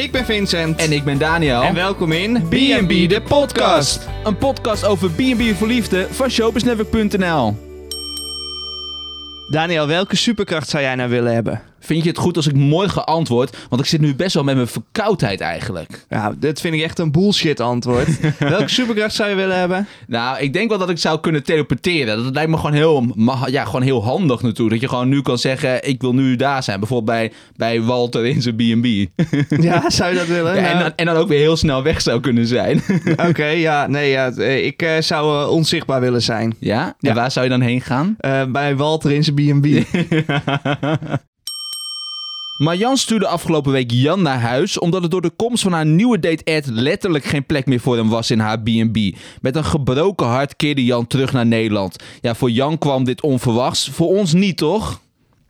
Ik ben Vincent. En ik ben Daniel. En welkom in B&B de podcast. Een podcast over B&B voor liefde van showbiznetwork.nl. Daniel, welke superkracht zou jij nou willen hebben? Vind je het goed als ik mooi geantwoord? Want ik zit nu best wel met mijn verkoudheid eigenlijk. Ja, dit vind ik echt een bullshit antwoord. welke superkracht zou je willen hebben? Nou, ik denk wel dat ik zou kunnen teleporteren. Dat lijkt me gewoon heel, ja, gewoon heel handig natuurlijk. Dat je gewoon nu kan zeggen, ik wil nu daar zijn. Bijvoorbeeld bij, bij Walter in zijn B&B. Ja, zou je dat willen? Ja, en, Nou, dan, en dan ook weer heel snel weg zou kunnen zijn. Oké, ja, nee, ja, eh, ik eh, zou eh, onzichtbaar willen zijn. ja? Ja. En waar zou je dan heen gaan? Bij Walter in zijn B&B. Marjan stuurde afgelopen week Jan naar huis omdat er door de komst van haar nieuwe date Ed letterlijk geen plek meer voor hem was in haar B&B. Met een gebroken hart keerde Jan terug naar Nederland. Ja, voor Jan kwam dit onverwachts. Voor ons niet, toch?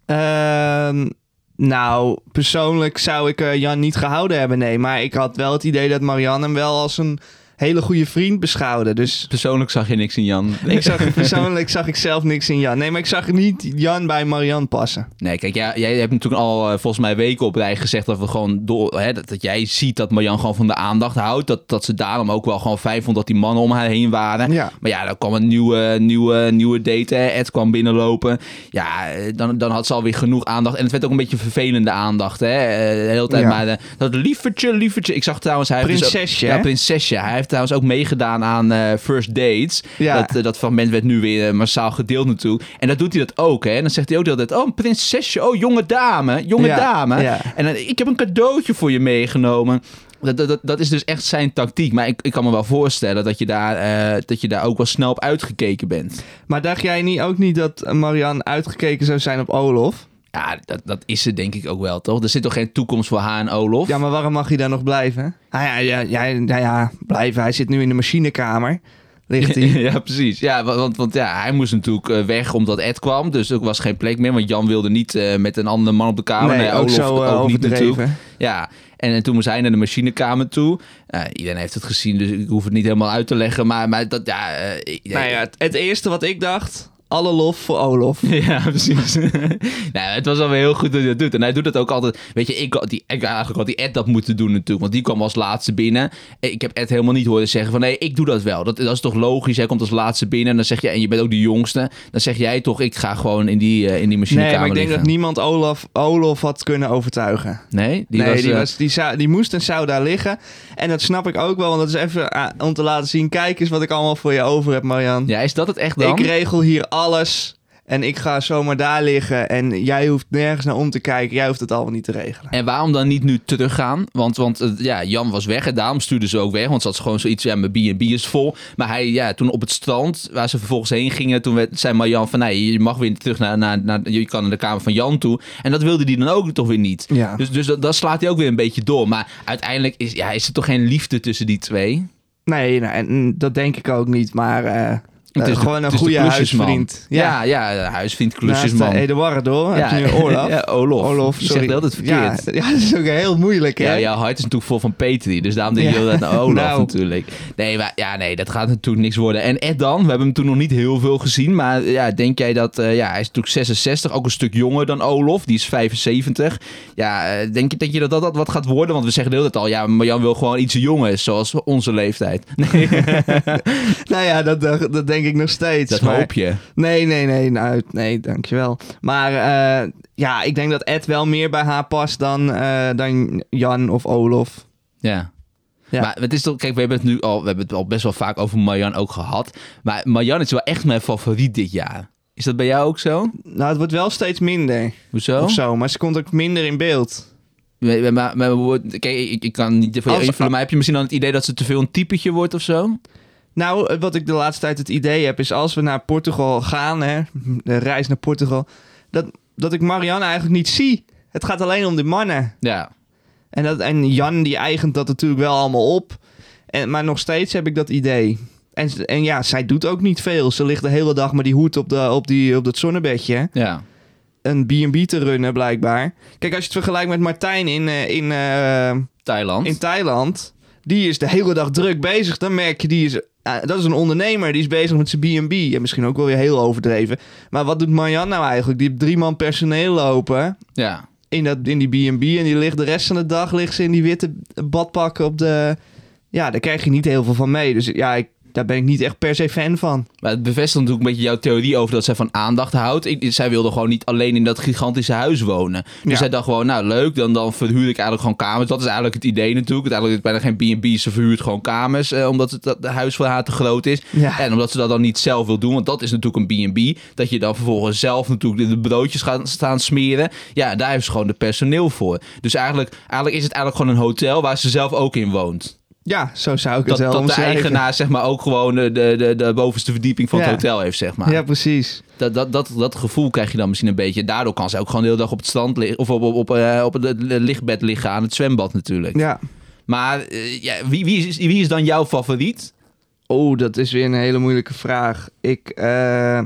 Ehm, nou, persoonlijk zou ik eh, Jan niet gehouden hebben, nee. Maar ik had wel het idee dat Marianne hem wel als een hele goede vriend beschouwde. Dus Persoonlijk zag je niks in Jan. ik zag persoonlijk zag ik zelf niks in Jan. Nee, maar ik zag niet Jan bij Marianne passen. Nee, kijk, ja, jij hebt natuurlijk al eh, volgens mij weken op rij gezegd dat we gewoon door, hè, dat, dat jij ziet dat Marjan gewoon van de aandacht houdt. Dat, dat ze daarom ook wel gewoon fijn vond dat die mannen om haar heen waren. Ja. Maar ja, dan kwam een nieuwe, nieuwe, nieuwe date. Hè. Ed kwam binnenlopen. Ja, eh, dan, dan had ze alweer genoeg aandacht. En het werd ook een beetje vervelende aandacht. Hè. Eh, De hele tijd Ja. maar dat lievertje, lievertje. Ik zag trouwens... Hij heeft dus ook- Prinsesje, ja, prinsesje. Hij heeft trouwens ook meegedaan aan eh, First Dates. Ja. Dat, eh, dat fragment werd nu weer eh, massaal gedeeld natuurlijk. En dat doet hij dat ook. Hè. En dan zegt hij ook de hele tijd... Oh, een prinsesje. Oh, jonge dame. Jonge Ja, dame. ja. En dan, ik heb een cadeautje voor je meegenomen. Dat, dat, dat, is dus echt zijn tactiek. Maar ik, ik kan me wel voorstellen dat je, daar, dat je daar ook wel snel op uitgekeken bent. Maar dacht jij niet, ook niet dat Marianne uitgekeken zou zijn op Olof? Ja, dat, dat is ze denk ik ook wel, toch? Er zit toch geen toekomst voor haar en Olof? Ja, maar waarom mag hij daar nog blijven? Ah, ja, ja, ja, ja, ja, blijven. Hij zit nu in de machinekamer. Ligt hij. ja, precies. Ja, wa- want, want ja, hij moest natuurlijk eh, weg omdat Ed kwam. Dus er was geen plek meer. Want Jan wilde niet eh, met een andere man op de kamer. nee, ook Olof zo eh, ook niet natuurlijk. Ja, en, en toen moest hij naar de machinekamer toe. Iedereen heeft het gezien, dus ik hoef het niet helemaal uit te leggen. Maar, maar dat, ja... Nou ja, het, het eerste wat ik dacht, alle lof voor Olof. Ja, precies. nou, het was alweer heel goed dat hij dat doet. En hij doet het ook altijd. Weet je, ik, had die, ik eigenlijk had die Ed dat moeten doen natuurlijk. Want die kwam als laatste binnen. Ik heb Ed helemaal niet horen zeggen van nee, ik doe dat wel. Dat, dat is toch logisch. Hij komt als laatste binnen. En dan zeg je, en je bent ook de jongste. Dan zeg jij toch, ik ga gewoon in die, eh, in die machinekamer Nee, maar ik denk liggen. dat niemand Olaf, Olof had kunnen overtuigen. Nee, die nee, was... die, eh, was, die, zou, die moest en zou daar liggen. En dat snap ik ook wel, want dat is even om te laten zien. Kijk eens wat ik allemaal voor je over heb, Marjan. Ja, is dat het echt dan? ik regel hier alles en ik ga zomaar daar liggen. En jij hoeft nergens naar om te kijken. Jij hoeft het allemaal niet te regelen. En waarom dan niet nu teruggaan? Want, want eh, ja, Jan was weg en daarom stuurden ze ook weg. Want ze had gewoon zoiets, ja, mijn B&B is vol. Maar hij, ja, toen op het strand, waar ze vervolgens heen gingen... toen werd, zei Marjan van, nee, je mag weer terug naar, naar, naar... je kan naar de kamer van Jan toe. En dat wilde hij dan ook toch weer niet. Ja. Dus, dus dat, dat slaat hij ook weer een beetje door. Maar uiteindelijk is, ja, is er toch geen liefde tussen die twee? Nee, nou, en dat denk ik ook niet. Maar eh, Het eh, is de- gewoon het een is goede huisvriend. Ja, ja, ja huisvriend, Naast klusjesman. eh, Eduardo heb je nu Olaf. ja, Olaf. Olof, Je sorry. zegt altijd verkeerd. Ja, ja, dat is ook heel moeilijk, hè? Ja, jouw hart is natuurlijk vol van Petri. Dus daarom denk je Ja. dat Olaf Nou. natuurlijk. Nee, maar, ja, nee, dat gaat natuurlijk niks worden. En Ed dan? We hebben hem toen nog niet heel veel gezien. Maar ja, denk jij dat... eh, ja, hij is natuurlijk 66. Ook een stuk jonger dan Olaf. Die is 75. Ja, eh, denk je dat je dat, dat, dat wat gaat worden? Want we zeggen de hele tijd al... Ja, Marjan wil gewoon iets jonger. Zoals onze leeftijd. Nee, Nou ja, dat, dat, dat denk ik nog steeds. dat maar- hoop je. Nee, nee, nee, nou, nee, dankjewel. Maar eh, ja, ik denk dat Ed wel meer bij haar past dan, eh, dan Jan of Olof. Ja. Ja. Maar het is toch, kijk, we hebben het nu al, we hebben het al best wel vaak over Marjan ook gehad. Maar Marjan is wel echt mijn favoriet dit jaar. Is dat bij jou ook zo? Nou, het wordt wel steeds minder Hoezo? of zo, maar ze komt ook minder in beeld. Maar, maar, maar, kijk, ik, ik kan niet voor je Als- invullen, maar heb je misschien dan het idee dat ze te veel een typetje wordt of zo? Nou, eh, wat ik de laatste tijd het idee heb, is als we naar Portugal gaan, hè, de reis naar Portugal, dat, dat ik Marianne eigenlijk niet zie. Het gaat alleen om de mannen. Ja. En, dat, en Jan die eigent dat natuurlijk wel allemaal op. En, maar nog steeds heb ik dat idee. En, en ja, zij doet ook niet veel. Ze ligt de hele dag met die hoed op, de, op, die, op dat zonnebedje. Ja. Een B&B te runnen, blijkbaar. Kijk, als je het vergelijkt met Martijn in, eh, in, eh, Thailand. in Thailand... die is de hele dag druk bezig. Dan merk je, die is, dat is een ondernemer. Die is bezig met zijn B&B. En misschien ook wel weer heel overdreven. Maar wat doet Marjan nou eigenlijk? Die heeft drie man personeel lopen. Ja. in, dat, in die B&B en die ligt de rest van de dag ligt ze in die witte badpakken op de... Ja, daar krijg je niet heel veel van mee. Dus ja, ik, daar ben ik niet echt per se fan van. Maar het bevestigt natuurlijk een beetje jouw theorie over dat zij van aandacht houdt. Ik, zij wilde gewoon niet alleen in dat gigantische huis wonen. Dus Ja. zij dacht gewoon, nou leuk, dan, dan verhuur ik eigenlijk gewoon kamers. Dat is eigenlijk het idee natuurlijk. Uiteindelijk is het bijna geen B&B, ze verhuurt gewoon kamers. eh, omdat het dat, het huis voor haar te groot is. Ja. En omdat ze dat dan niet zelf wil doen, want dat is natuurlijk een B&B. Dat je dan vervolgens zelf natuurlijk de broodjes gaat staan smeren. Ja, daar heeft ze gewoon de personeel voor. Dus eigenlijk, eigenlijk is het eigenlijk gewoon een hotel waar ze zelf ook in woont. Ja, zo zou ik Dat, het wel dat de eigenaar zeg maar ook gewoon de, de, de, de bovenste verdieping van het hotel heeft, zeg maar. Ja, precies. Dat, dat, dat, dat gevoel krijg je dan misschien een beetje. Daardoor kan ze ook gewoon de hele dag op het strand liggen. Of op, op, op, eh, op het lichtbed liggen aan het zwembad natuurlijk. Ja. Maar eh, ja, wie, wie, is, wie is dan jouw favoriet? Oh, dat is weer een hele moeilijke vraag. Ik, eh,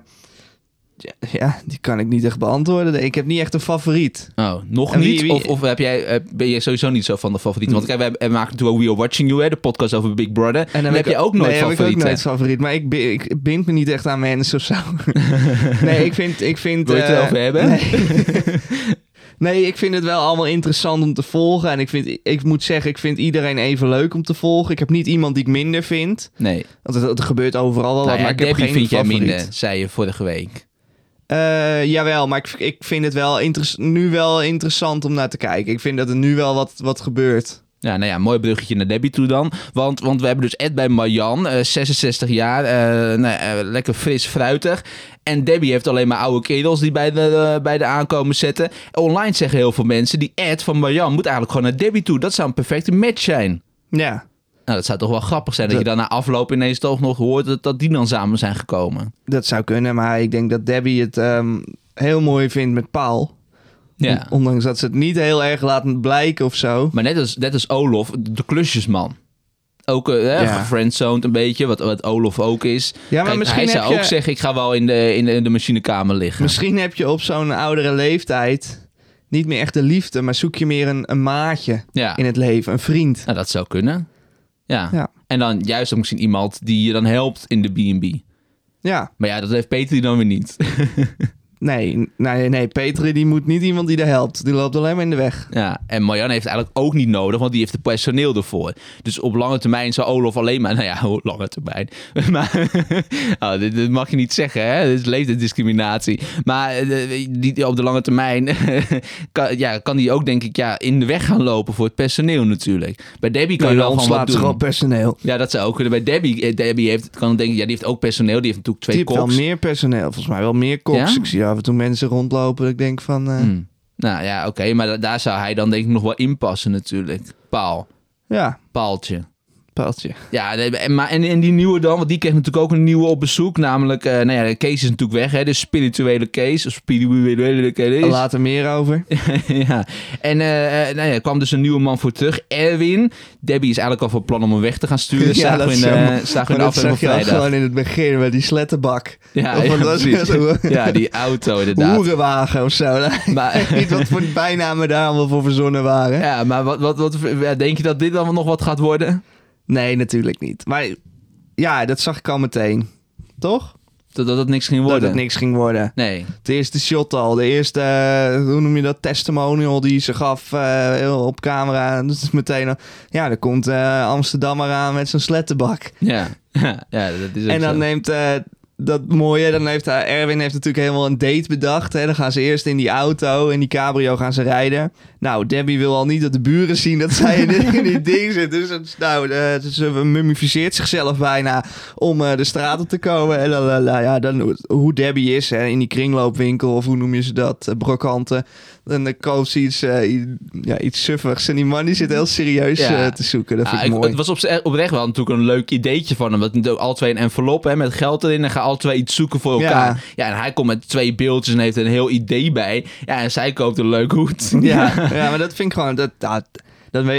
ja, die kan ik niet echt beantwoorden. Ik heb niet echt een favoriet. Oh, nog En niet? wie- Of, of heb jij, eh, ben je sowieso niet zo van de favoriet? Want kijk, wij, maken natuurlijk We Are Watching You, hè, de podcast over Big Brother. En dan heb, je ook nooit nee, heb ik ook nooit favoriet. Maar ik, bi- ik bind me niet echt aan mensen of zo. nee, ik vind... Ik vind Wil je het eh, erover hebben? Nee. nee, ik vind het wel allemaal interessant om te volgen. En ik, vind, ik moet zeggen, ik vind iedereen even leuk om te volgen. Ik heb niet iemand die ik minder vind. Nee. Want het, het gebeurt overal wel wat, Nou ja, maar ik heb geen vind jij favoriet. minder, zei je vorige week. Eh, jawel, maar ik, ik vind het wel nu wel interessant om naar te kijken. Ik vind dat er nu wel wat, wat gebeurt. Ja, nou ja, mooi bruggetje naar Debbie toe dan. Want, want we hebben dus Ed bij Marjan, eh, 66 jaar, eh, nou, eh, lekker fris, fruitig. En Debbie heeft alleen maar oude kerels die bij de, bij de aankomen zetten. Online zeggen heel veel mensen, die Ed van Marjan moet eigenlijk gewoon naar Debbie toe. Dat zou een perfecte match zijn. Ja, Nou, dat zou toch wel grappig zijn dat, Dat- je dan na afloop ineens toch nog hoort dat, dat die dan samen zijn gekomen. dat zou kunnen. Maar ik denk dat Debbie het ehm, heel mooi vindt met Paul. Ja. On- Ondanks dat ze het niet heel erg laten blijken of zo. Maar net als, net als Olof, de klusjesman. Ook uh, Ja. een beetje, wat, wat Olof ook is. Ja, maar Kijk, misschien hij zou je- ook zeggen, ik ga wel in de, in de, in de machinekamer liggen. Misschien heb je op zo'n oudere leeftijd niet meer echt de liefde, maar zoek je meer een, een maatje Ja, in het leven, een vriend. nou, dat zou kunnen. Ja. Ja. En dan juist ook misschien iemand die je dan helpt in de B&B. Ja, Maar ja, dat heeft Peter dan weer niet. nee, nee, nee, Petri die moet niet iemand die er helpt. Die loopt alleen maar in de weg. Ja, en Marjan heeft eigenlijk ook niet nodig, want die heeft het personeel ervoor. Dus op lange termijn zou Olof alleen maar... Nou ja, lange termijn. maar oh, dit, dit mag je niet zeggen, hè? Dit is leeftijdsdiscriminatie. Maar eh, die, die op de lange termijn kan, ja, kan die ook, denk ik, ja, in de weg gaan lopen voor het personeel natuurlijk. Bij Debbie kan je wel gewoon wat doen. al personeel. Ja, dat zou ook kunnen. Bij Debbie, eh, Debbie heeft, kan denk ik, ja, die heeft ook personeel. Die heeft natuurlijk twee Die heeft wel meer personeel, volgens mij wel meer koks. Ja? Ik zie af en toe mensen rondlopen. dat Ik denk van, eh, Hmm. Nou ja, oké, maar da- daar zou hij dan denk ik nog wel inpassen natuurlijk. Paal. ja, Paaltje. Ja, en, maar, en, en die nieuwe dan, want die kreeg natuurlijk ook een nieuwe op bezoek. Namelijk, eh nou ja, de case is natuurlijk weg, hè. De spirituele case. Of spirituele case. Later meer over. ja. En eh, nou ja, er kwam dus een nieuwe man voor terug. Erwin. Debbie is eigenlijk al van plan om hem weg te gaan sturen. Ja, zagen dat we in, zagen we in dat zag je al gewoon in het begin met die slettenbak. Ja, Of ja, precies. het? ja, die auto inderdaad. Hoerenwagen of zo. Maar, Niet wat voor bijnamen daar allemaal voor verzonnen waren. ja, maar wat, wat, wat, denk je dat dit dan nog wat gaat worden? Nee, natuurlijk niet. Maar ja, dat zag ik al meteen. Toch? Dat, dat het niks ging Dat worden? het niks ging worden. Nee. Het eerste shot al. De eerste, eh, hoe noem je dat, testimonial die ze gaf eh, op camera. Dat is meteen al, ja, er komt eh Amsterdam eraan met zijn slettenbak. Ja. ja, dat is En dan zo. neemt dat mooie, dan heeft Erwin heeft natuurlijk helemaal een date bedacht. Hè. Dan gaan ze eerst in die auto, in die cabrio gaan ze rijden. Nou, Debbie wil al niet dat de buren zien dat zij in, die- in die ding zit. Dus het nou, eh, ze mummificeert zichzelf bijna om eh, de straat op te komen. En dan, nou ja, dan, hoe Debbie is hè, in die kringloopwinkel, of hoe noem je ze dat, eh, brokanten. Dan koopt ze iets, ja, iets suffigs. En die man die zit heel serieus Ja. te zoeken. Dat Ja, vind ik ik- mooi. Het was op oprecht wel natuurlijk een leuk ideetje van hem. Dat alle twee een envelop hè, met geld erin. En gaan alle twee iets zoeken voor elkaar. Ja. en hij komt met twee beeldjes en heeft een heel idee bij. Ja, en zij koopt een leuk hoed. Ja, ja, maar dat vind ik gewoon... Dat, dat,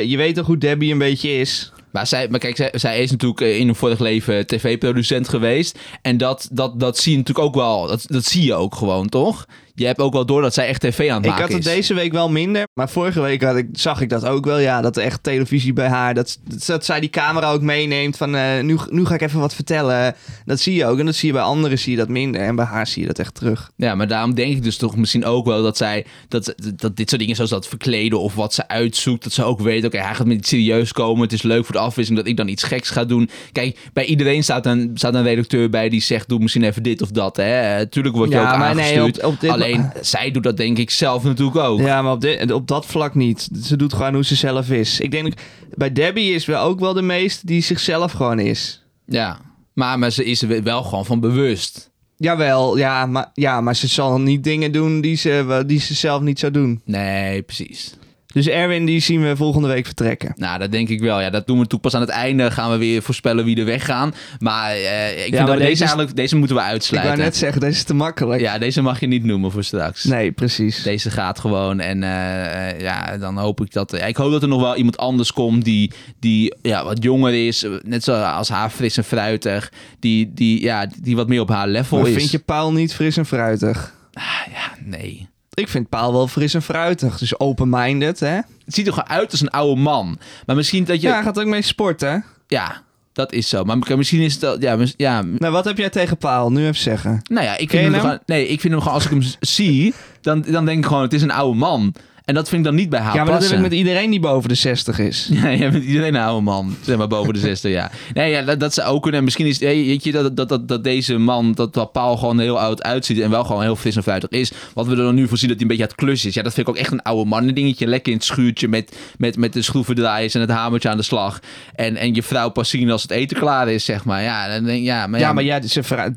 je weet toch hoe Debbie een beetje is? Maar, zij, maar kijk, zij, zij is natuurlijk eh, in een vorig leven tv-producent geweest. En dat, dat, dat zie je natuurlijk ook wel. Dat, dat zie je ook gewoon, toch? Je hebt ook wel door dat zij echt tv aan het Ik maken had het is. deze week wel minder, maar vorige week had ik, zag ik dat ook wel. Ja, dat echt televisie bij haar, dat, dat, dat zij die camera ook meeneemt van eh, nu, nu ga ik even wat vertellen. Dat zie je ook en dat zie je bij anderen zie je dat minder en bij haar zie je dat echt terug. Ja, maar daarom denk ik dus toch misschien ook wel dat zij... Dat, dat dit soort dingen zoals dat verkleden of wat ze uitzoekt... dat ze ook weet, oké, hij gaat met iets serieus komen. Het is leuk voor de afwisseling dat ik dan iets geks ga doen. Kijk, bij iedereen staat een, staat een redacteur bij die zegt... doe misschien even dit of dat, hè. Tuurlijk word je Ja, ook maar nee, aangestuurd. op- op dit- Alleen, zij doet dat denk ik zelf natuurlijk ook. Ja, maar op, op dat vlak niet. Ze doet gewoon hoe ze zelf is. Ik denk, bij Debbie is wel ook wel de meest die zichzelf gewoon is. Ja. Maar, maar ze is er wel gewoon van bewust. Jawel, ja maar, ja, maar ze zal niet dingen doen die ze, die ze zelf niet zou doen. Nee, precies. Dus Erwin, die zien we volgende week vertrekken. Nou, dat denk ik wel. Ja, dat doen we natuurlijk pas aan het einde. Gaan we weer voorspellen wie er weggaan. Maar eh, ik vind maar dat deze is- eigenlijk, deze moeten we Ik uitsluiten. wou net zeggen, deze is te makkelijk. Ja, deze mag je niet noemen voor straks. Nee, precies. Deze gaat gewoon. En eh, eh, ja, dan hoop ik dat. ja, ik hoop dat er nog wel iemand anders komt die, die ja, wat jonger is. Net zoals haar fris en fruitig. Die, die, ja, die wat meer op haar level Maar is. vind je Paul niet fris en fruitig? Ah, ja, nee. Ik vind Paul wel fris en fruitig. Dus open-minded, hè? Het ziet er gewoon uit als een oude man. Maar misschien dat je. Ja, Ja, hij gaat ook mee sporten. dat is zo. Maar misschien is dat. Ja, mis- ja, Nou, wat heb jij tegen Paul? Nu even zeggen. nou ja, ik Ken vind hem hem? gewoon. Nee, ik vind hem gewoon. Als ik hem zie, dan, dan denk ik gewoon: het is een oude man. En dat vind ik dan niet bij haar ja, maar dat heb ik met iedereen die boven de 60 is. Ja, jij bent iedereen een oude man. Zeg maar boven de 60, ja. Nee, ja, dat, dat ze ook kunnen. En misschien is hey, weet je, dat, dat, dat, dat deze man, dat, dat Paul gewoon heel oud uitziet. En wel gewoon heel fris en fruitig is. Wat we er dan nu voor zien dat hij een beetje aan het klus is. Ja, dat vind ik ook echt een oude man. Een dingetje lekker in het schuurtje met, met, met de schroevendraaiers en het hamertje aan de slag. En, en je vrouw pas zien als het eten klaar is, zeg maar. Ja, dan denk, ja, maar, Ja, maar ja,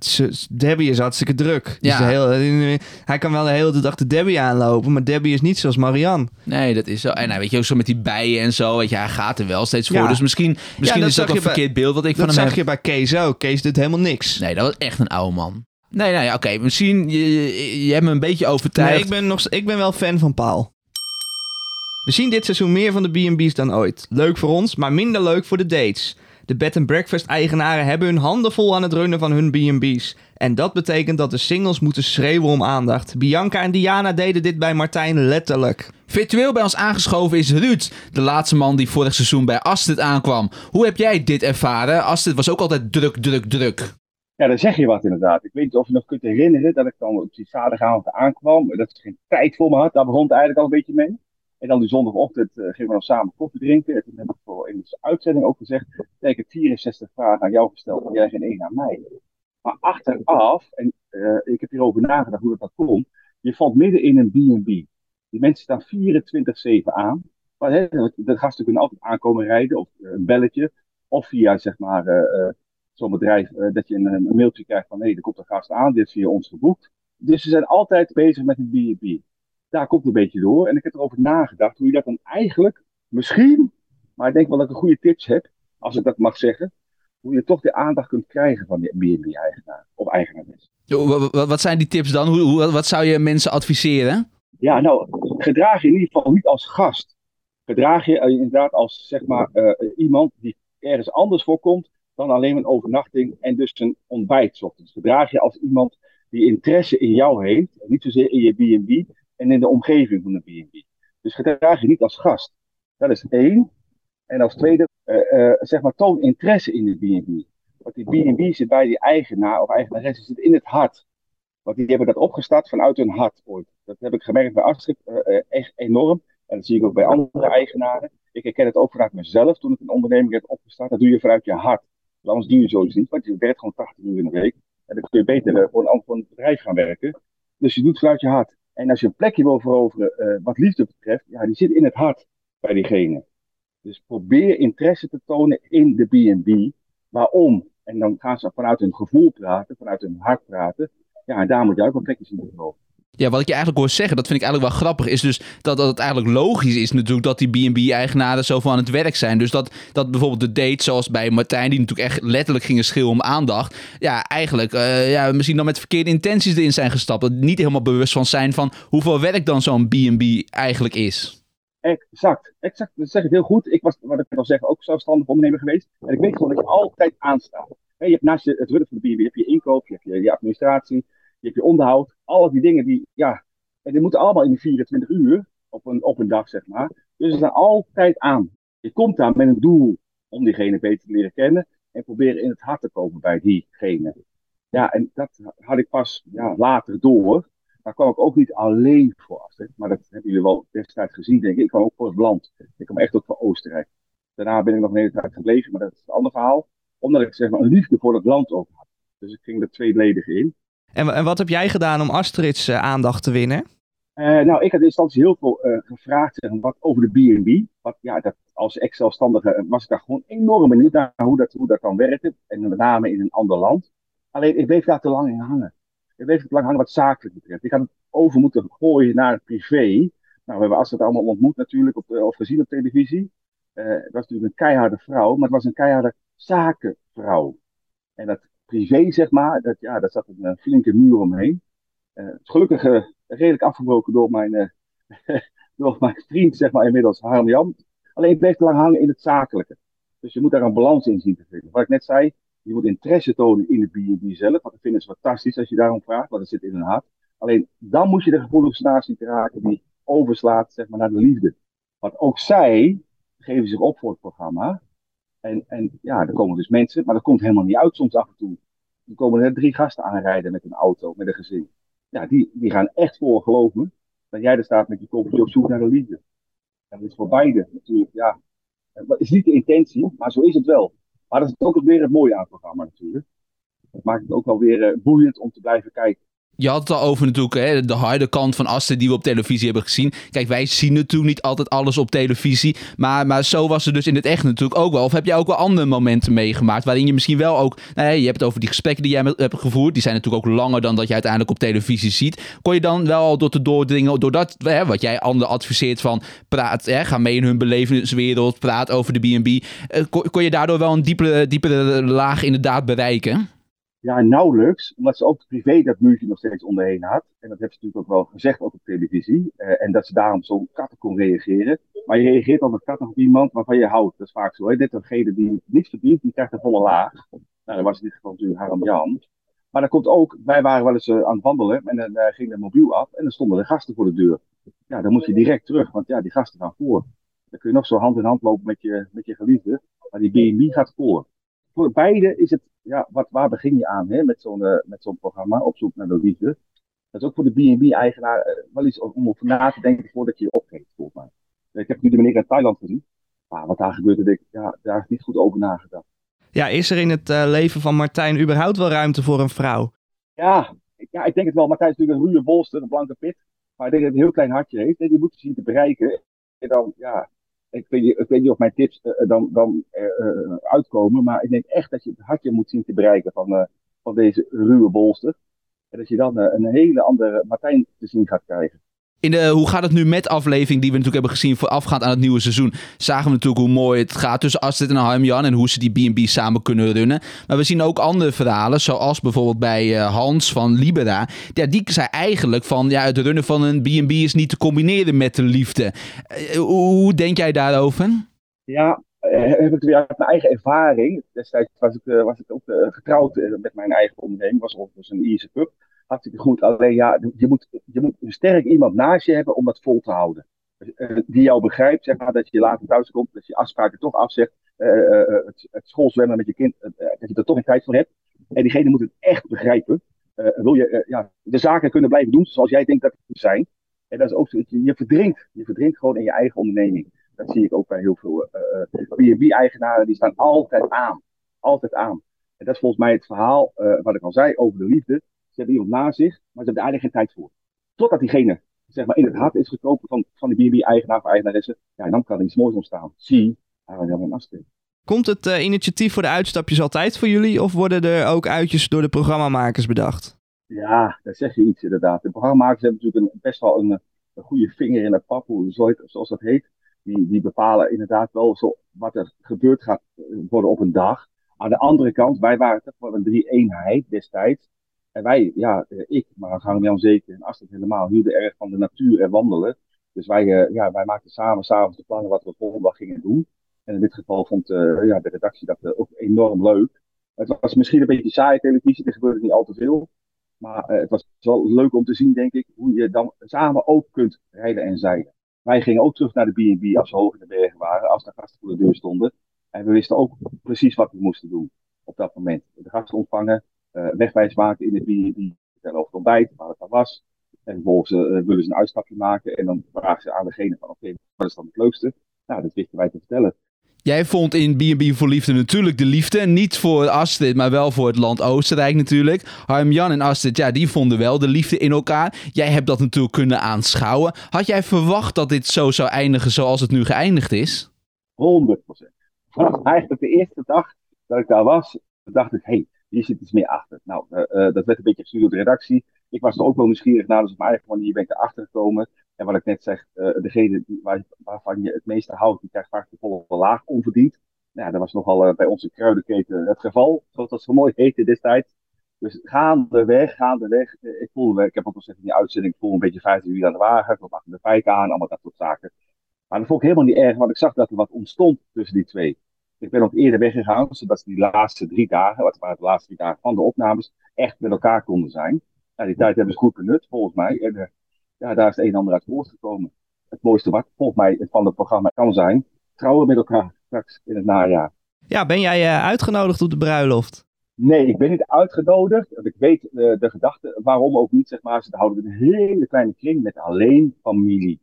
ze, Debbie is hartstikke druk. Dus Ja. de hele, hij kan wel de hele dag de Debbie aanlopen, maar Debbie is niet zoals Nee, dat is zo. En nou, weet je, ook zo met die bijen en zo. Weet je, hij gaat er wel steeds voor. Ja. Dus misschien, misschien dat is dat een verkeerd beeld wat ik van Dat hem zag heb. je bij Kees ook. Kees doet helemaal niks. Nee, dat was echt een oude man. Nee, nee, ja, oké. Misschien, je, je, je hebt me een beetje overtuigd. Nee, ik ben, nog, ik ben wel fan van Paul. We zien dit seizoen meer van de B&B's dan ooit. Leuk voor ons, maar minder leuk voor de dates. De bed and breakfast eigenaren hebben hun handen vol aan het runnen van hun B&B's. En dat betekent dat de singles moeten schreeuwen om aandacht. Bianca en Diana deden dit bij Martijn letterlijk. Virtueel bij ons aangeschoven is Ruud, de laatste man die vorig seizoen bij Astrid aankwam. Hoe heb jij dit ervaren? Astrid was ook altijd druk, druk, druk. Ja, dan zeg je wat inderdaad. Ik weet niet of je nog kunt herinneren dat ik dan op die zaterdagavond aankwam. Dat ik geen tijd voor me had. Daar begon het eigenlijk al een beetje mee. En dan die zondagochtend eh, gingen we dan samen koffie drinken. En toen heb ik voor in de uitzending ook gezegd. "Kijk, Ik heb 64 vragen aan jou gesteld en jij geen één aan mij. Maar achteraf, en eh, ik heb hierover nagedacht hoe dat, dat kon. Je valt midden in een B&B. Die mensen staan 24-7 aan. Maar hè, de gasten kunnen altijd aankomen rijden of eh, een belletje. Of via zeg maar eh, zo'n bedrijf dat je een, mailtje krijgt van hé, er komt een gast aan, dit is via ons geboekt. Dus ze zijn altijd bezig met een B&B. Daar komt een beetje door. En ik heb erover nagedacht hoe je dat dan eigenlijk, misschien, maar ik denk wel dat ik een goede tips heb, als ik dat mag zeggen, hoe je toch de aandacht kunt krijgen van die B&B-eigenaar of eigenares. Wat, wat zijn die tips dan? Hoe, wat zou je mensen adviseren? Ja, nou, gedraag je in ieder geval niet als gast. Gedraag je eh, inderdaad als, zeg maar, eh, iemand die ergens anders voorkomt dan alleen een overnachting en dus een ontbijt 's ochtends. Gedraag je als iemand die interesse in jou heeft, niet zozeer in je B&B en in de omgeving van de B&B. Dus gedraag je niet als gast. Dat is één. En als tweede, eh, eh, zeg maar, toon interesse in de B&B. Want die B&B zit bij die eigenaar of eigenaresse zit in het hart. Want die hebben dat opgestart vanuit hun hart ooit. Dat heb ik gemerkt bij Astrid eh, echt enorm. En dat zie ik ook bij andere eigenaren. Ik herken het ook vanuit mezelf toen ik een onderneming heb opgestart. Dat doe je vanuit je hart. Want anders doe je zoiets niet. Want je werkt gewoon 80 uur in de week. En dan kun je beter voor, een, een bedrijf gaan werken. Dus je doet vanuit je hart. En als je een plekje wil veroveren wat liefde betreft, ja, die zit in het hart bij diegene. Dus probeer interesse te tonen in de B&B. Waarom? En dan gaan ze vanuit hun gevoel praten, vanuit hun hart praten. Ja, en daar moet je ook wel plekjes in veroveren. Ja, wat ik je eigenlijk hoor zeggen, dat vind ik eigenlijk wel grappig, is dus dat, dat het eigenlijk logisch is natuurlijk dat die B&B-eigenaren zoveel aan het werk zijn. Dus dat, dat bijvoorbeeld de date, zoals bij Martijn, die natuurlijk echt letterlijk gingen schreeuwen om aandacht, ja, eigenlijk eh, ja, misschien dan met verkeerde intenties erin zijn gestapt. Niet helemaal bewust van zijn van hoeveel werk dan zo'n B&B eigenlijk is. Exact, exact. Dat zeg ik heel goed. Ik was, wat ik al zeg, ook zelfstandig ondernemer geweest. En ik weet gewoon dat je altijd aanstaat. je hebt naast je, het runnen van de B&B, heb je inkoop, je hebt je, administratie, je hebt je onderhoud. Al die dingen die, ja, die moeten allemaal in die 24 uur op een, op een dag, zeg maar. Dus ze zijn altijd aan. Je komt daar met een doel om diegene beter te leren kennen en proberen in het hart te komen bij diegene. Ja, en dat had ik pas ja, later door. Daar kwam ik ook niet alleen voor af. Maar dat hebben jullie wel destijds gezien, denk ik. Ik kwam ook voor het land. Ik kwam echt ook voor Oostenrijk. Daarna ben ik nog een hele tijd gebleven, maar dat is een ander verhaal. Omdat ik zeg maar, een liefde voor het land ook had. Dus ik ging er tweeledig in. En, en wat heb jij gedaan om Astrid's uh, aandacht te winnen? Uh, nou, ik had in instantie heel veel uh, gevraagd zeg, wat over de B&B. Ja, dat, als ex-zelfstandige was ik daar gewoon enorm benieuwd naar hoe dat, hoe dat kan werken. En met name in een ander land. Alleen, ik bleef daar te lang in hangen. Ik bleef te lang hangen wat zakelijk betreft. Had het over moeten gooien naar het privé. Nou, we hebben Astrid allemaal ontmoet natuurlijk, op, of gezien op televisie. Uh, het was natuurlijk een keiharde vrouw, maar het was een keiharde zakenvrouw. En dat privé, zeg maar, dat, ja, daar zat een flinke muur omheen. Uh, gelukkig redelijk afgebroken door mijn, door mijn vriend, zeg maar, inmiddels, Harm Jan. Alleen bleef te lang hangen in het zakelijke. Dus je moet daar een balans in zien te vinden. Wat ik net zei, je moet interesse tonen in de B&B zelf. Want dat vinden ze fantastisch als je daarom vraagt, want dat zit in hun hart. Alleen dan moet je de gevoelige zien te raken die overslaat zeg maar, naar de liefde. Want ook zij geven zich op voor het programma. En, en ja, er komen dus mensen, maar dat komt helemaal niet uit soms af en toe. Er komen er drie gasten aanrijden met een auto, met een gezin. Ja, die, die gaan echt voor geloven dat jij er staat met je koffertje op zoek naar de liefde. En dat is voor beide natuurlijk, ja. Is niet de intentie, maar zo is het wel. Maar dat is ook weer het mooie aan het programma natuurlijk. Dat maakt het ook wel weer uh, boeiend om te blijven kijken je had het al over natuurlijk hè, de harde kant van Asten die we op televisie hebben gezien. Kijk, wij zien natuurlijk niet altijd alles op televisie. Maar, maar zo was het dus in het echt natuurlijk ook wel. Of heb jij ook wel andere momenten meegemaakt waarin je misschien wel ook... Nou, je hebt het over die gesprekken die jij hebt gevoerd. Die zijn natuurlijk ook langer dan dat je uiteindelijk op televisie ziet. Kon je dan wel al door te doordringen, doordat hè, wat jij anderen adviseert van... Praat, hè, ga mee in hun belevingswereld, praat over de B&B. Eh, kon, kon je daardoor wel een diepere, diepere laag inderdaad bereiken? Ja, nauwelijks, omdat ze ook privé dat muurtje nog steeds onderheen had. En dat heeft ze natuurlijk ook wel gezegd, ook op televisie. Uh, en dat ze daarom zo kattig kon reageren. Maar je reageert altijd kattig op iemand waarvan je houdt. Dat is vaak zo. Dit degene die niets verdient, die krijgt een volle laag. Nou, dat was in dit geval natuurlijk Harm Jan. Maar dat komt ook, wij waren wel eens uh, aan het wandelen en dan uh, ging de mobiel af en dan stonden de gasten voor de deur. Ja, dan moet je direct terug, want ja, die gasten gaan voor. Dan kun je nog zo hand in hand lopen met je, met je geliefde, maar die B&B gaat voor voor beide is het, ja, wat, waar begin je aan hè, met zo'n uh, met zo'n programma, op zoek naar de liefde. Dat is ook voor de B&B-eigenaar uh, wel iets om over na te denken voordat je je opgeeft, volgens mij. Ik heb nu de meneer in Thailand gezien. Maar wat daar gebeurde, denk ik, ja, daar is niet goed over nagedacht. Ja, is er in het uh, leven van Martijn überhaupt wel ruimte voor een vrouw? Ja, ja ik denk het wel. Martijn is natuurlijk een ruwe bolster, een blanke pit. Maar ik denk dat hij een heel klein hartje heeft. En die moet zien te bereiken. En dan, ja, ik weet, niet, of mijn tips uh, dan, dan uh, uitkomen, maar ik denk echt dat je het hartje moet zien te bereiken van, van deze ruwe bolster. En dat je dan een hele andere Martijn te zien gaat krijgen. In de Hoe gaat het nu met aflevering die we natuurlijk hebben gezien voorafgaand aan het nieuwe seizoen, zagen we natuurlijk hoe mooi het gaat tussen Astrid en Harm-Jan en hoe ze die B&B samen kunnen runnen. Maar we zien ook andere verhalen, zoals bijvoorbeeld bij Hans van Libera. Ja, die zei eigenlijk van, ja, het runnen van een B&B is niet te combineren met de liefde. hoe denk jij daarover? Ja, heb ik weer uit mijn eigen ervaring. Destijds was ik, was ik ook getrouwd met mijn eigen onderneming, was overigens een Ierse pub hartstikke goed. Alleen ja, je moet, je moet een sterk iemand naast je hebben om dat vol te houden. Uh, die jou begrijpt, zeg maar, dat je later thuis komt, dat je afspraken toch afzegt. Uh, uh, het, het schoolzwemmen met je kind, dat je er toch een tijd voor hebt. En diegene moet het echt begrijpen. wil je ja, de zaken kunnen blijven doen zoals jij denkt dat het zijn. En dat is ook, je verdrinkt. Je verdrinkt gewoon in je eigen onderneming. Dat zie ik ook bij heel veel B&B-eigenaren. Die staan altijd aan. Altijd aan. En dat is volgens mij het verhaal wat ik al zei over de liefde. Ze hebben iemand na zich, maar ze hebben er eigenlijk geen tijd voor. Totdat diegene zeg maar, in het hart is gekomen van, van die B&B-eigenaar of eigenaresse. Ja, en dan kan er iets moois ontstaan. Zie, Arjan en Astrid. Komt het uh, initiatief voor de uitstapjes altijd voor jullie? Of worden er ook uitjes door de programmamakers bedacht? Ja, daar zeg je iets inderdaad. De programmamakers hebben natuurlijk een, best wel een, een goede vinger in het pap, zoals dat heet. Die, die bepalen inderdaad wel zo wat er gebeurd gaat worden op een dag. Aan de andere kant, wij waren toch wel een drie-eenheid destijds. En wij, ja, eh, ik, maar Harm Jan zeker en Astrid helemaal, hielden erg van de natuur en wandelen. Dus wij, uh, ja, wij maakten samen s'avonds de plannen wat we de volgende dag gingen doen. En in dit geval vond uh, ja, de redactie dat ook enorm leuk. Het was misschien een beetje saaie televisie, er gebeurde niet al te veel. Maar het was wel leuk om te zien, denk ik, hoe je dan samen ook kunt rijden en zeilen. Wij gingen ook terug naar de B&B als we hoog in de bergen waren, als de gasten voor de deur stonden. En we wisten ook precies wat we moesten doen op dat moment. De gasten ontvangen, wegwijs maken in de B&B, vertellen over het ontbijt, waar het dan was. En vervolgens uh, willen ze een uitstapje maken en dan vragen ze aan degene van, oké, okay, wat is dan het leukste? Nou, dat wisten wij te vertellen. Jij vond in B&B voor Liefde natuurlijk de liefde. Niet voor Astrid, maar wel voor het land Oostenrijk natuurlijk. Harm Jan en Astrid, ja, die vonden wel de liefde in elkaar. Jij hebt dat natuurlijk kunnen aanschouwen. Had jij verwacht dat dit zo zou eindigen zoals het nu geëindigd is? 100 procent. Eigenlijk de eerste dag dat ik daar was, dacht ik, hé, hey, hier zit iets meer achter. Nou, uh, uh, dat werd een beetje gestuurd door de redactie. Ik was er ook wel nieuwsgierig naar, dus op mijn eigen manier ben ik erachter gekomen. En wat ik net zeg, uh, degene waar, waarvan je het meeste houdt, die krijgt vaak de volle laag onverdiend. Nou, dat was nogal bij onze kruidenketen het geval, zoals dat zo mooi heette destijds. Dus gaandeweg, gaandeweg, ik ik heb ook al gezegd in die uitzending, ik voelde een beetje 15 uur aan de wagen, ik achter de pijk aan, allemaal dat soort zaken. Maar dat vond ik helemaal niet erg, want ik zag dat er wat ontstond tussen die twee. Ik ben ook eerder weggegaan, zodat ze die laatste drie dagen, wat waren de laatste drie dagen van de opnames, echt met elkaar konden zijn. Nou, die tijd hebben ze goed benut, volgens mij. En ja, daar is het een en ander uit voortgekomen. Het mooiste wat volgens mij van het programma kan zijn, trouwen met elkaar straks in het najaar. Ja, ben jij uh, uitgenodigd op de bruiloft? Nee, ik ben niet uitgenodigd. Ik weet uh, de gedachte, waarom ook niet, zeg maar. Ze houden een hele kleine kring met alleen familie.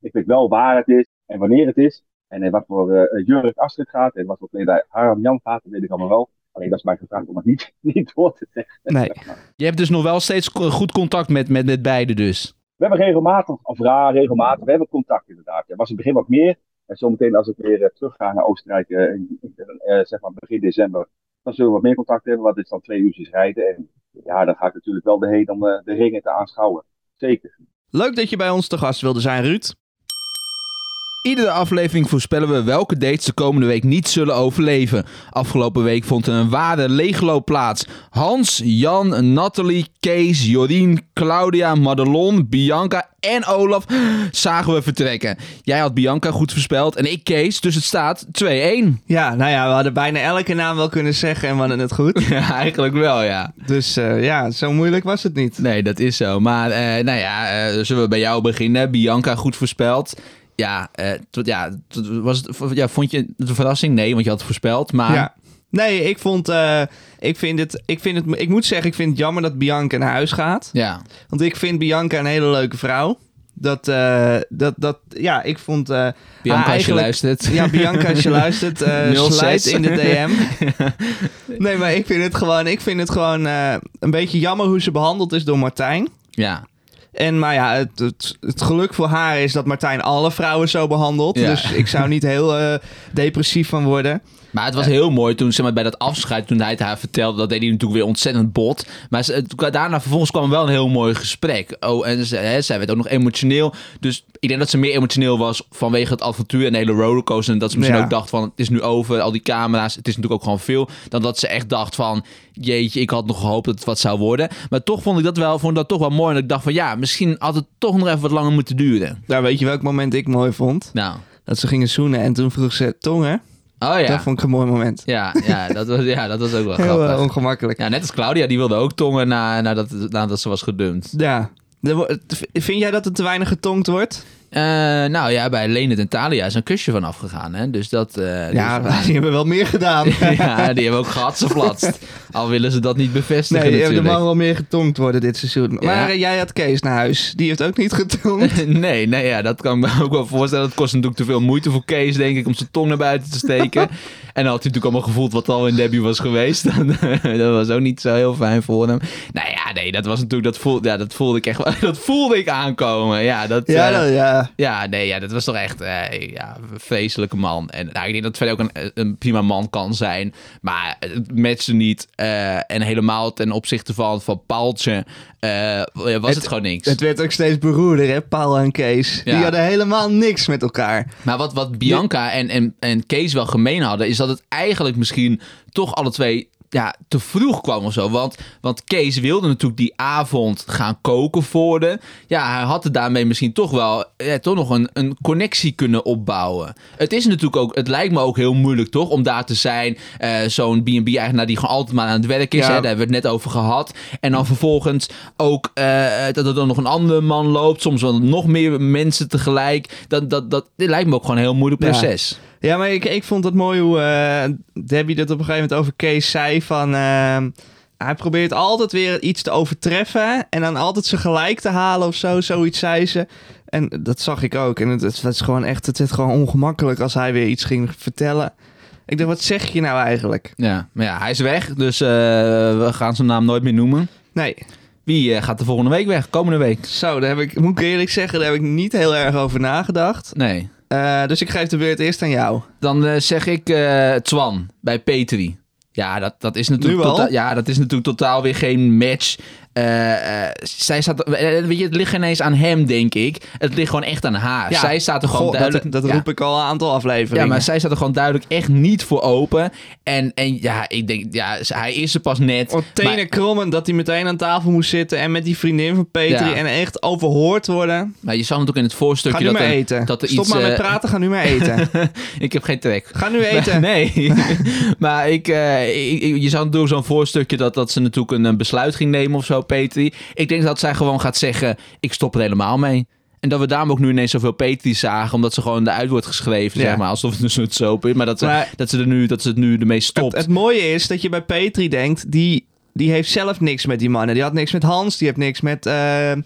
Ik weet wel waar het is en wanneer het is. En in wat voor uh, jurk Astrid gaat en wat voor kledij Harm Jan gaat, dat weet ik allemaal wel. Alleen dat is mij gevraagd om het niet, niet door te zeggen. Nee. Je hebt dus nog wel steeds goed contact met, met, met beide dus? We hebben regelmatig, of raar regelmatig, we hebben contact inderdaad. Er was in het begin wat meer. En zometeen als ik weer uh, terug ga naar Oostenrijk, in, uh, zeg maar begin december, dan zullen we wat meer contact hebben. Want het is dan twee uurtjes rijden. En ja, dan ga ik natuurlijk wel de heen om de ringen te aanschouwen. Zeker. Leuk dat je bij ons te gast wilde zijn, Ruud. Iedere aflevering voorspellen we welke dates de komende week niet zullen overleven. Afgelopen week vond er een ware leegloop plaats. Hans, Jan, Nathalie, Kees, Jorien, Claudia, Madelon, Bianca en Olaf zagen we vertrekken. Jij had Bianca goed voorspeld en ik Kees, dus het staat 2-1. Ja, nou ja, we hadden bijna elke naam wel kunnen zeggen en we hadden het goed. Ja, eigenlijk wel, ja. Dus uh, ja, zo moeilijk was het niet. Nee, dat is zo. Maar uh, nou ja, uh, zullen we bij jou beginnen? Bianca goed voorspeld ja, uh, tot, ja, tot, was het, ja, vond je het een verrassing? Nee, want je had het voorspeld, maar... Ja. Nee, ik vond, uh, ik vind het, ik vind het, ik moet zeggen, ik vind het jammer dat Bianca naar huis gaat. Ja. Want ik vind Bianca een hele leuke vrouw. Dat, uh, dat, dat, ja, ik vond... Uh, Bianca, als je luistert. Ja, Bianca, als je luistert, sluit in de DM. nee, maar ik vind het gewoon, ik vind het gewoon een beetje jammer hoe ze behandeld is door Martijn. Ja. En maar ja, het, het, het, geluk voor haar is dat Martijn alle vrouwen zo behandelt. Ja. Dus ik zou niet heel uh, depressief van worden. Maar het was heel mooi toen, zeg maar, bij dat afscheid, toen hij het haar vertelde, dat deed hij natuurlijk weer ontzettend bot. Maar ze, daarna vervolgens kwam wel een heel mooi gesprek. Oh, en ze, hè, zij werd ook nog emotioneel. Dus ik denk dat ze meer emotioneel was vanwege het avontuur en de hele rollercoaster. En dat ze misschien ja. ook dacht van, het is nu over, al die camera's. Het is natuurlijk ook gewoon veel. Dan dat ze echt dacht van, jeetje, ik had nog gehoopt dat het wat zou worden. Maar toch vond ik dat wel, vond dat toch wel mooi. En ik dacht van, ja, misschien had het toch nog even wat langer moeten duren. Nou, weet je welk moment ik mooi vond? Nou. Dat ze gingen zoenen en toen vroeg ze tongen. Oh ja. Dat vond ik een mooi moment. Ja, ja, dat, was, ja dat was ook wel Heel grappig. uh, ongemakkelijk. Ja, net als Claudia, die wilde ook tongen na, nadat, nadat ze was gedumpt. Ja. Vind jij dat er te weinig getongd wordt? Uh, nou ja, bij Lenet en Talia is een kusje van afgegaan. Hè? Dus dat, uh, ja, dus... die hebben wel meer gedaan. ja, die hebben ook gehatseflatst. Al willen ze dat niet bevestigen Nee, natuurlijk. er mag wel meer getongd worden dit seizoen. Ja. Maar uh, jij had Kees naar huis. Die heeft ook niet getongd. nee, nee ja, dat kan ik me ook wel voorstellen. Het kost natuurlijk te veel moeite voor Kees, denk ik, om zijn tong naar buiten te steken. en dan had hij natuurlijk allemaal gevoeld wat al in debut was geweest. dat was ook niet zo heel fijn voor hem. Nou ja, nee, dat was natuurlijk, dat voelde, ja, dat voelde ik echt, dat voelde ik aankomen. Ja, dat, ja, dat, ja. Ja, nee, ja, dat was toch echt uh, ja, een vreselijke man. En nou, ik denk dat Freddy ook een, een prima man kan zijn. Maar het matchte niet. Uh, en helemaal ten opzichte van, van Paaltje uh, was het, het, gewoon niks. Het werd ook steeds beroerder, hè, Paul en Kees. Ja. Die hadden helemaal niks met elkaar. Maar wat, wat Bianca en, en, en Kees wel gemeen hadden... is dat het eigenlijk misschien toch alle twee ja, te vroeg kwam of zo. Want, want Kees wilde natuurlijk die avond gaan koken voor de. Ja, hij had er daarmee misschien toch wel ja, toch nog een, een connectie kunnen opbouwen. Het is natuurlijk ook, het lijkt me ook heel moeilijk toch om daar te zijn. eh, Zo'n B&B-eigenaar die gewoon altijd maar aan het werk is. Ja. Hè, daar hebben we het net over gehad. En dan vervolgens ook eh, dat er dan nog een andere man loopt. Soms wel nog meer mensen tegelijk. Dat, dat, dat, dit lijkt me ook gewoon een heel moeilijk proces. Ja, maar ik, ik vond het mooi hoe eh, Debbie dat op een gegeven moment over Kees zei van... eh, hij probeert altijd weer iets te overtreffen en dan altijd ze gelijk te halen of zo, zoiets zei ze. En dat zag ik ook. En het, het, was gewoon echt, het werd gewoon ongemakkelijk als hij weer iets ging vertellen. Ik dacht, wat zeg je nou eigenlijk? Ja, maar ja, hij is weg. Dus eh, we gaan zijn naam nooit meer noemen. Nee, Wie eh, gaat de volgende week weg? Komende week? zo, daar heb ik, moet ik eerlijk zeggen, daar heb ik niet heel erg over nagedacht. Nee. Eh, dus ik geef de beurt eerst aan jou. Dan eh, zeg ik eh Twan bij Petri. Ja, dat, dat is natuurlijk totaal, ja, dat is natuurlijk totaal weer geen match. Eh, eh, zij staat, eh, weet je, het ligt geen eens aan hem, denk ik. Het ligt gewoon echt aan haar. Ja, zij staat er gewoon duidelijk... dat, dat ja. roep ik al een aantal afleveringen. Ja, maar zij staat er gewoon duidelijk echt niet voor open. En, en ja, ik denk, ja, hij is er pas net. Op tenen Maar- krommen dat hij meteen aan tafel moest zitten en met die vriendin van Petri Ja. en echt overhoord worden. Maar je zag natuurlijk in het voorstukje dat, maar er, eten. dat er Stop iets... maar met praten, ga nu maar eten. ik heb geen trek. Ga nu eten. Nee, maar ik, eh, ik, ik- je zag door zo'n voorstukje dat, dat ze natuurlijk een, een besluit ging nemen of zo, Petri. Ik denk dat zij gewoon gaat zeggen, ik stop er helemaal mee. En dat we daarom ook nu ineens zoveel Petri zagen, omdat ze gewoon eruit wordt geschreven, Ja. zeg maar, alsof het een soort soap is. Maar dat ze, Maar- dat ze, er nu, dat ze het nu ermee Het, stopt. het mooie is dat je bij Petri denkt, die, die heeft zelf niks met die mannen. Die had niks met Hans, die heeft niks met eh, eh,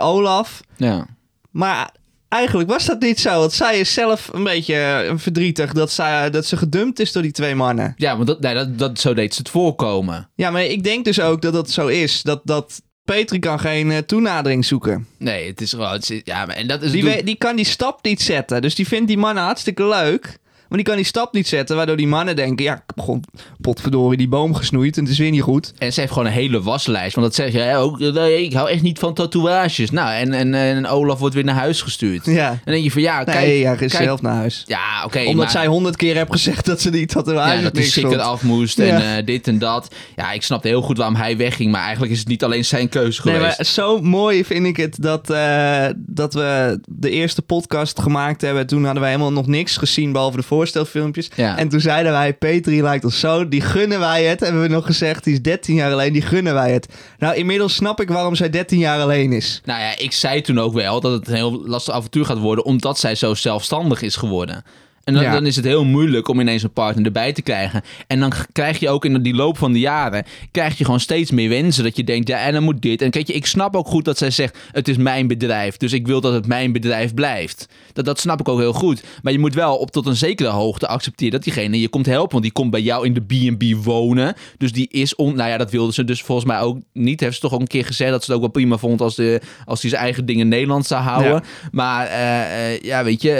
Olaf. ja. Maar eigenlijk was dat niet zo, want zij is zelf een beetje eh, verdrietig dat, zij, dat ze gedumpt is door die twee mannen. ja, want dat, nee, dat, dat, zo deed ze het voorkomen. Ja, maar ik denk dus ook dat dat zo is. Dat, dat Petri kan geen eh, toenadering zoeken. Nee, het is gewoon... het is- ja, maar, en dat is Die, natuurlijk- we- die kan die stap niet zetten. Dus die vindt die mannen hartstikke leuk. Maar die kan die stap niet zetten, waardoor die mannen denken... Ja, ik heb gewoon potverdorie die boom gesnoeid en het is weer niet goed. En ze heeft gewoon een hele waslijst. Want dat zeg je ook. nee, Ik hou echt niet van tatoeages. Nou, en, en, en Olaf wordt weer naar huis gestuurd. Ja. En dan denk je van ja, kijk. Nee, ja, is kijk- zelf naar huis. Ja, oké. Omdat maar- zij honderd keer heeft gezegd dat ze die tatoeage Ja, dat ziek vond. eraf moest en eh, dit en dat. Ja, ik snapte heel goed waarom hij wegging. Maar eigenlijk is het niet alleen zijn keuze Nee, geweest. maar zo mooi vind ik het dat, eh, dat we de eerste podcast gemaakt hebben. Toen hadden wij helemaal nog niks gezien behalve de voorstelfilmpjes. Ja. En toen zeiden wij, Petri lijkt ons zo, die gunnen wij het. Hebben we nog gezegd, die is 13 jaar alleen, die gunnen wij het. Nou, inmiddels snap ik waarom zij 13 jaar alleen is. Nou ja, ik zei toen ook wel dat het een heel lastig avontuur gaat worden. Omdat zij zo zelfstandig is geworden. En dan, Ja. dan is het heel moeilijk om ineens een partner erbij te krijgen. En dan krijg je ook in die loop van de jaren... krijg je gewoon steeds meer wensen. Dat je denkt, ja, en dan moet dit. En kijk je, ik snap ook goed dat zij zegt... het is mijn bedrijf, dus ik wil dat het mijn bedrijf blijft. Dat, dat snap ik ook heel goed. Maar je moet wel op tot een zekere hoogte accepteren... dat diegene je komt helpen. Want die komt bij jou in de B&B wonen. Dus die is... On, nou ja, dat wilde ze dus volgens mij ook niet. Heeft ze toch ook een keer gezegd... dat ze het ook wel prima vond... als, de, als hij zijn eigen dingen in Nederland zou houden. Ja. Maar eh, eh, ja, weet je,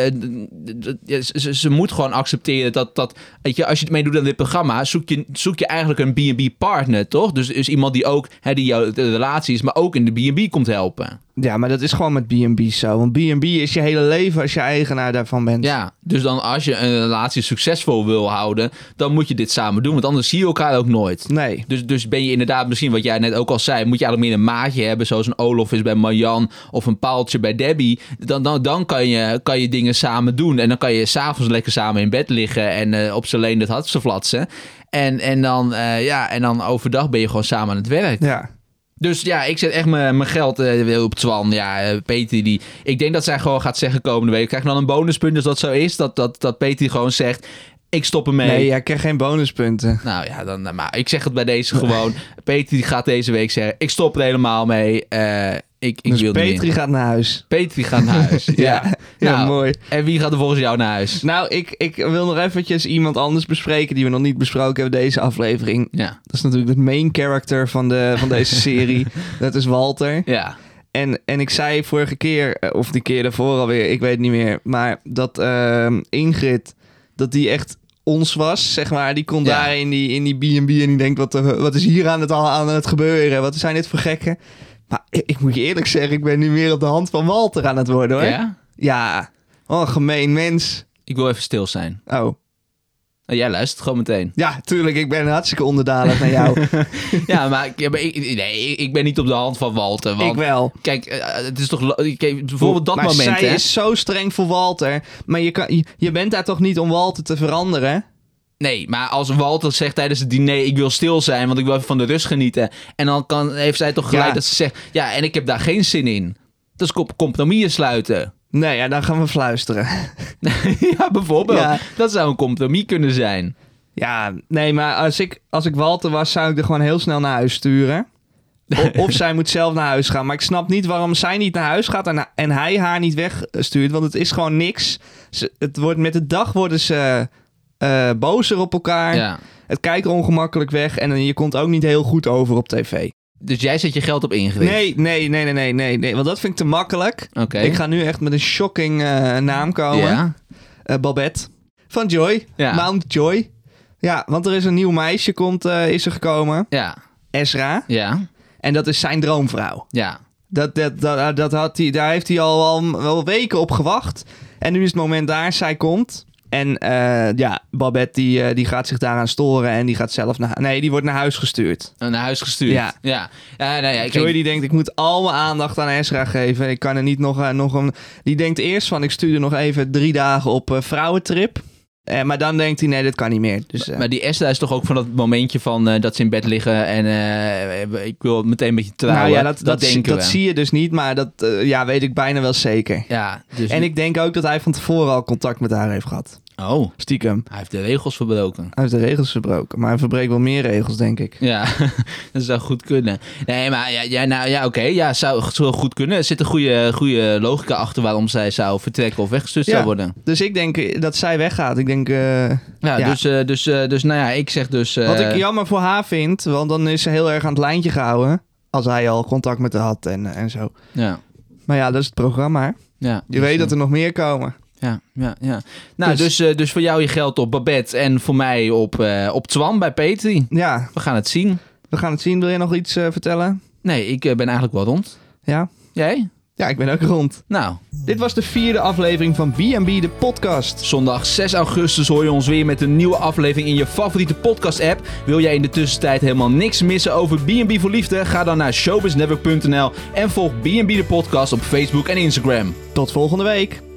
eh, ze, ze- moet gewoon accepteren dat, dat weet je, als je het meedoet aan dit programma, zoek je, zoek je eigenlijk een B&B partner, toch? Dus, dus iemand die ook, hè, die jouw relatie is, maar ook in de B&B komt helpen. Ja, maar dat is gewoon met B&B zo. Want B&B is je hele leven als je eigenaar daarvan bent. Ja, dus dan als je een relatie succesvol wil houden, dan moet je dit samen doen, want anders zie je elkaar ook nooit. Nee. Dus, dus ben je inderdaad misschien, wat jij net ook al zei, moet je eigenlijk meer een maatje hebben, zoals een Olof is bij Marjan of een Paaltje bij Debbie. Dan, dan, dan kan, je, kan je dingen samen doen en dan kan je s'avonds lekker samen in bed liggen en eh, op z'n leen het hart flatsen. En, en, dan, eh, ja, en dan overdag ben je gewoon samen aan het werk. Ja. Dus ja, ik zet echt mijn mijn geld eh, weer op Twan. Ja, eh, Peter die... Ik denk dat zij gewoon gaat zeggen komende week. Krijg je dan een bonuspunt als dat zo is? Dat, dat, dat Peter gewoon zegt, ik stop ermee. Nee, jij krijgt geen bonuspunten. Nou ja, dan, eh, maar ik zeg het bij deze gewoon. Peter die gaat deze week zeggen, ik stop er helemaal mee. Eh, ik, ik dus wil niet Petri meer. gaat naar huis. Peter gaat naar huis. ja. ja, Nou, mooi. En wie gaat er volgens jou naar huis? Nou, ik, ik wil nog eventjes iemand anders bespreken die we nog niet besproken hebben deze aflevering. Ja. Dat is natuurlijk de main character van, de, van deze serie. Dat is Walter. Ja. En, en ik zei vorige keer, eh, of die keer daarvoor alweer, ik weet het niet meer. Maar dat ehm, Ingrid, dat die echt ons was, zeg maar. Die kon Ja. daar in die in die B&B en die denkt, wat, wat is hier aan het, aan het gebeuren? Wat zijn dit voor gekken? Maar ik, ik moet je eerlijk zeggen, ik ben nu meer op de hand van Walter aan het worden, hoor. Ja? Ja, oh, een gemeen mens. Ik wil even stil zijn. Oh, Nou, jij luistert gewoon meteen. Ja, tuurlijk. Ik ben hartstikke onderdanig naar jou. ja, maar, ik, nee, ik ben niet op de hand van Walter. Want, ik wel. Kijk, eh, het is toch... Kijk, bijvoorbeeld dat maar moment, zij hè? is zo streng voor Walter. Maar je, kan, je, je bent daar toch niet om Walter te veranderen? Nee, maar als Walter zegt tijdens het diner... ik wil stil zijn, want ik wil even van de rust genieten... en dan kan, heeft zij toch gelijk Ja. dat ze zegt... ja, en ik heb daar geen zin in. Dat is comp- compromissen sluiten. Nee, ja, dan gaan we fluisteren. ja, bijvoorbeeld. Ja. Dat zou een compromis kunnen zijn. Ja, nee, maar als ik, als ik Walter was, zou ik er gewoon heel snel naar huis sturen. Of zij moet zelf naar huis gaan. Maar ik snap niet waarom zij niet naar huis gaat en, en hij haar niet wegstuurt. Want het is gewoon niks. Ze, het wordt, met de dag worden ze eh, bozer op elkaar. Ja. Het kijkt ongemakkelijk weg. En je komt ook niet heel goed over op tv. Dus jij zet je geld op Ingrid? Nee, nee, nee, nee, nee, nee, nee. Want dat vind ik te makkelijk. Oké. Ik ga nu echt met een shocking eh, naam komen. Ja. Eh, Babette. Van Joy. Ja. Mount Joy. Ja, want er is een nieuw meisje komt, is er gekomen. Ja. Ezra. Ja. En dat is zijn droomvrouw. Ja. Dat, dat, dat, dat had hij, daar heeft hij al, al wel weken op gewacht. En nu is het moment daar, zij komt. En eh, ja, Babette die, eh, die gaat zich daaraan storen en die gaat zelf naar... Nee, die wordt naar huis gestuurd. Naar huis gestuurd. Ja. Ja. Ja, nou ja, ik Joy die denkt, ik moet al mijn aandacht aan Ezra geven. Ik kan er niet nog, eh, nog een... Die denkt eerst van, ik stuur er nog even drie dagen op vrouwentrip. Eh, maar dan denkt hij, nee, dit kan niet meer. Dus, eh, Maar die Esther is toch ook van dat momentje van eh, dat ze in bed liggen en eh, ik wil meteen een beetje trouwen. nou ja, dat, dat, denken dat we. zie je dus niet, maar dat eh, ja, weet ik bijna wel zeker. Ja, dus... En ik denk ook dat hij van tevoren al contact met haar heeft gehad. Oh, Stiekem. hij heeft de regels verbroken. Hij heeft de regels verbroken. Maar hij verbreekt wel meer regels, denk ik. Ja, dat zou goed kunnen. Nee, maar ja, ja, nou, ja oké, ja, zou, zou goed kunnen. Er zit een goede, goede logica achter waarom zij zou vertrekken of weggestuurd Ja. zou worden. Dus ik denk eh, dat zij weggaat. Ik denk... eh, Ja, Ja. Dus, eh, dus, dus nou ja, ik zeg dus... wat ik jammer voor haar vind, want dan is ze heel erg aan het lijntje gehouden. Als hij al contact met haar had en, en zo. Ja, Maar ja, dat is het programma. ja. Je dus, weet dat er nog meer komen. Ja, ja, ja. Nou, Dus- dus, dus, dus voor jou je geld op Babette en voor mij op, eh, op Twan bij Petri. Ja, We gaan het zien. we gaan het zien. Wil je nog iets eh, vertellen? Nee, ik eh, ben eigenlijk wel rond. Ja? Jij? Ja, ik ben ook rond. Nou, Dit was de vierde aflevering van B&B, de podcast. zondag 6 augustus hoor je ons weer met een nieuwe aflevering in je favoriete podcast-app. Wil jij in de tussentijd helemaal niks missen over B&B voor Liefde? Ga dan naar showbiznetwork.nl en volg B&B de podcast op Facebook en Instagram. Tot volgende week.